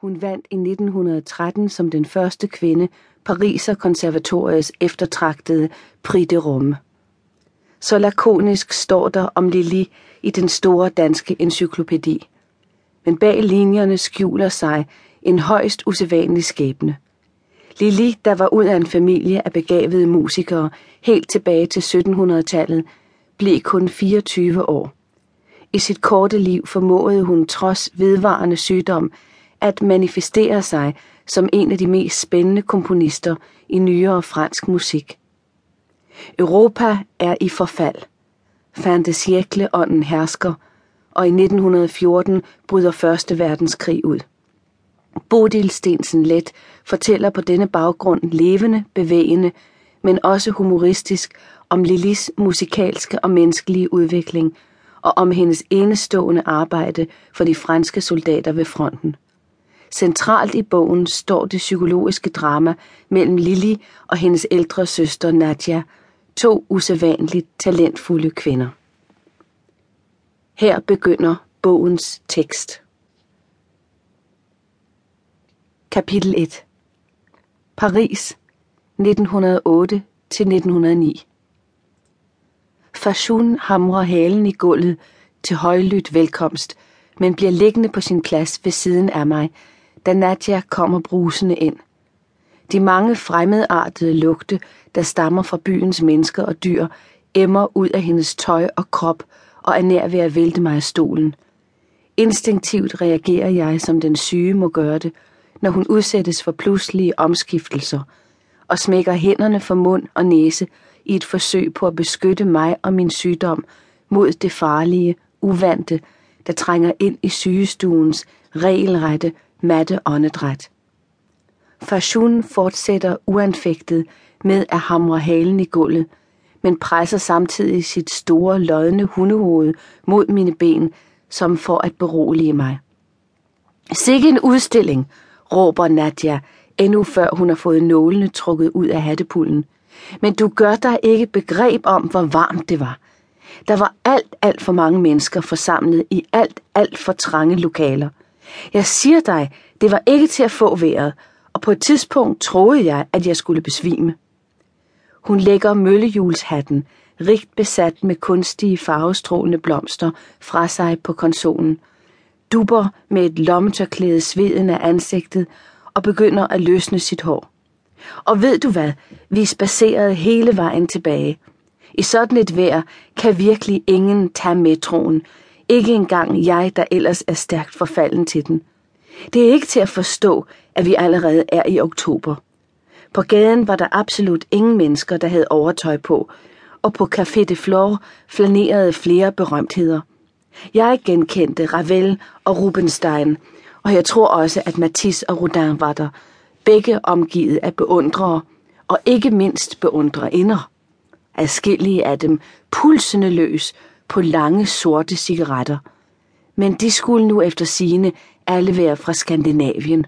Hun vandt i 1913 som den første kvinde Pariser konservatoriets eftertragtede Prix de Rome. Så lakonisk står der om Lili i den store danske encyklopædi. Men bag linjerne skjuler sig en højst usædvanlig skæbne. Lili, der var ud af en familie af begavede musikere helt tilbage til 1700-tallet, blev kun 24 år. I sit korte liv formåede hun trods vedvarende sygdom at manifestere sig som en af de mest spændende komponister i nyere fransk musik. Europa er i forfald. Fin de siècle ånden hersker, og i 1914 bryder Første Verdenskrig ud. Bodil Stensen Let fortæller på denne baggrund levende, bevægende, men også humoristisk om Lilis musikalske og menneskelige udvikling og om hendes enestående arbejde for de franske soldater ved fronten. Centralt i bogen står det psykologiske drama mellem Lili og hendes ældre søster Nadia, to usædvanligt talentfulde kvinder. Her begynder bogens tekst. Kapitel 1 Paris 1908 til 1909 Fashun hamrer halen i gulvet til højlydt velkomst, men bliver liggende på sin plads ved siden af mig, da Nadja kommer brusende ind. De mange fremmedartede lugte, der stammer fra byens mennesker og dyr, emmer ud af hendes tøj og krop og er nær ved at vælte mig af stolen. Instinktivt reagerer jeg, som den syge må gøre det, når hun udsættes for pludselige omskiftelser, og smækker hænderne for mund og næse i et forsøg på at beskytte mig og min sygdom mod det farlige, uvante, der trænger ind i sygestuens regelrette, matte åndedræt. Fashun fortsætter uanfægtet med at hamre halen i gulvet, men presser samtidig sit store, lodne hundehoved mod mine ben, som for at berolige mig. Sikke en udstilling, råber Nadia, endnu før hun har fået nålene trukket ud af hattepullen. Men du gør dig ikke begreb om, hvor varmt det var. Der var alt, alt for mange mennesker forsamlet i alt, alt for trange lokaler. Jeg siger dig, det var ikke til at få vejret, og på et tidspunkt troede jeg, at jeg skulle besvime. Hun lægger møllehjulshatten, rigt besat med kunstige farvestrålende blomster, fra sig på konsolen, duber med et lommetørklæde sveden af ansigtet og begynder at løsne sit hår. Og ved du hvad, vi spacerede hele vejen tilbage. I sådan et vejr kan virkelig ingen tage metroen, ikke engang jeg, der ellers er stærkt forfalden til den. Det er ikke til at forstå, at vi allerede er i oktober. På gaden var der absolut ingen mennesker, der havde overtøj på, og på Café de Flore flanerede flere berømtheder. Jeg genkendte Ravel og Rubenstein, og jeg tror også, at Matisse og Rodin var der, begge omgivet af beundrere, og ikke mindst beundrerinder. Adskillige af dem pulsende løs på lange sorte cigaretter. Men de skulle nu efter sine alle være fra Skandinavien.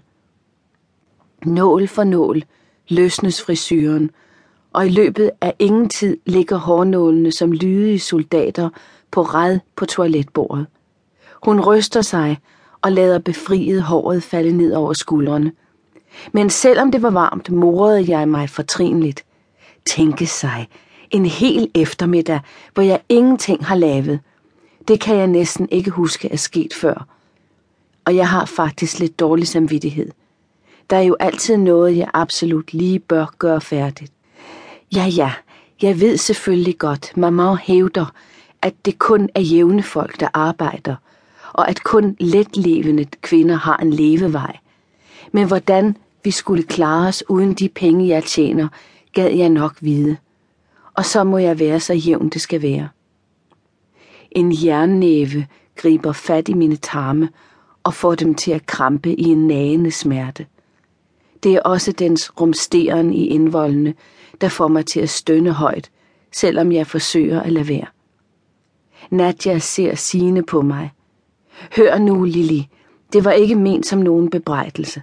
Nål for nål løsnes frisyren, og i løbet af ingen tid ligger hårnålene som lydige soldater på red på toiletbordet. Hun ryster sig og lader befriet håret falde ned over skuldrene. Men selvom det var varmt, morede jeg mig fortrinligt. Tænke sig, en hel eftermiddag, hvor jeg ingenting har lavet. Det kan jeg næsten ikke huske er sket før. Og jeg har faktisk lidt dårlig samvittighed. Der er jo altid noget, jeg absolut lige bør gøre færdigt. Ja, ja, jeg ved selvfølgelig godt, mamma hævder, at det kun er jævne folk, der arbejder, og at kun letlevende kvinder har en levevej. Men hvordan vi skulle klare os uden de penge, jeg tjener, gad jeg nok vide. Og så må jeg være så jævn, det skal være. En jernnæve griber fat i mine tarme og får dem til at krampe i en nagende smerte. Det er også dens rumsteren i indvoldene, der får mig til at stønne højt, selvom jeg forsøger at lade være. Nadja ser sine på mig. Hør nu, Lili, det var ikke ment som nogen bebrejdelse.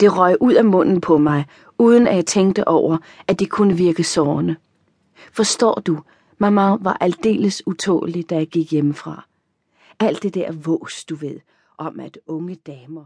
Det røg ud af munden på mig, uden at jeg tænkte over, at det kunne virke sårende. Forstår du, mamma var aldeles utålig, da jeg gik hjemmefra. Alt det der vås, du ved, om at unge damer